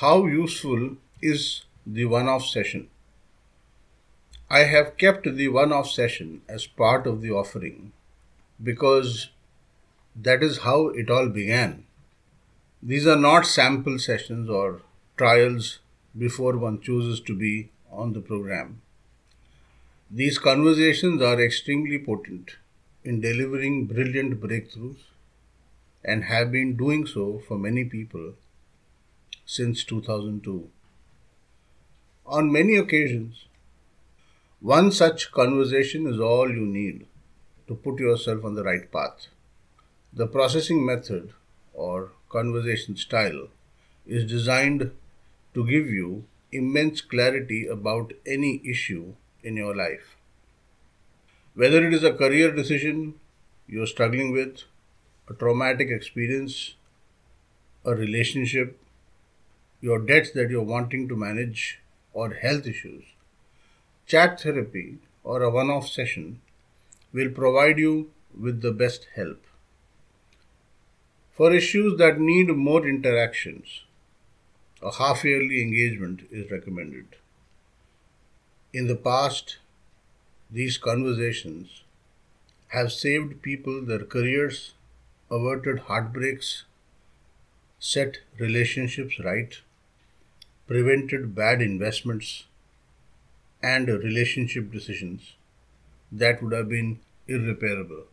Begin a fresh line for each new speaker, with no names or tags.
How useful is the one off session? I have kept the one off session as part of the offering because that is how it all began. These are not sample sessions or trials before one chooses to be on the program. These conversations are extremely potent in delivering brilliant breakthroughs and have been doing so for many people since 2002. On many occasions, one such conversation is all you need to put yourself on the right path. The processing method or conversation style is designed to give you immense clarity about any issue in your life. Whether it is a career decision you're struggling with, a traumatic experience, a relationship, your debts that you're wanting to manage, or health issues, Chat therapy or a one off session will provide you with the best help. For issues that need more interactions, a half yearly engagement is recommended. In the past, these conversations have saved people their careers, averted heartbreaks, set relationships right, prevented bad investments, and relationship decisions that would have been irreparable.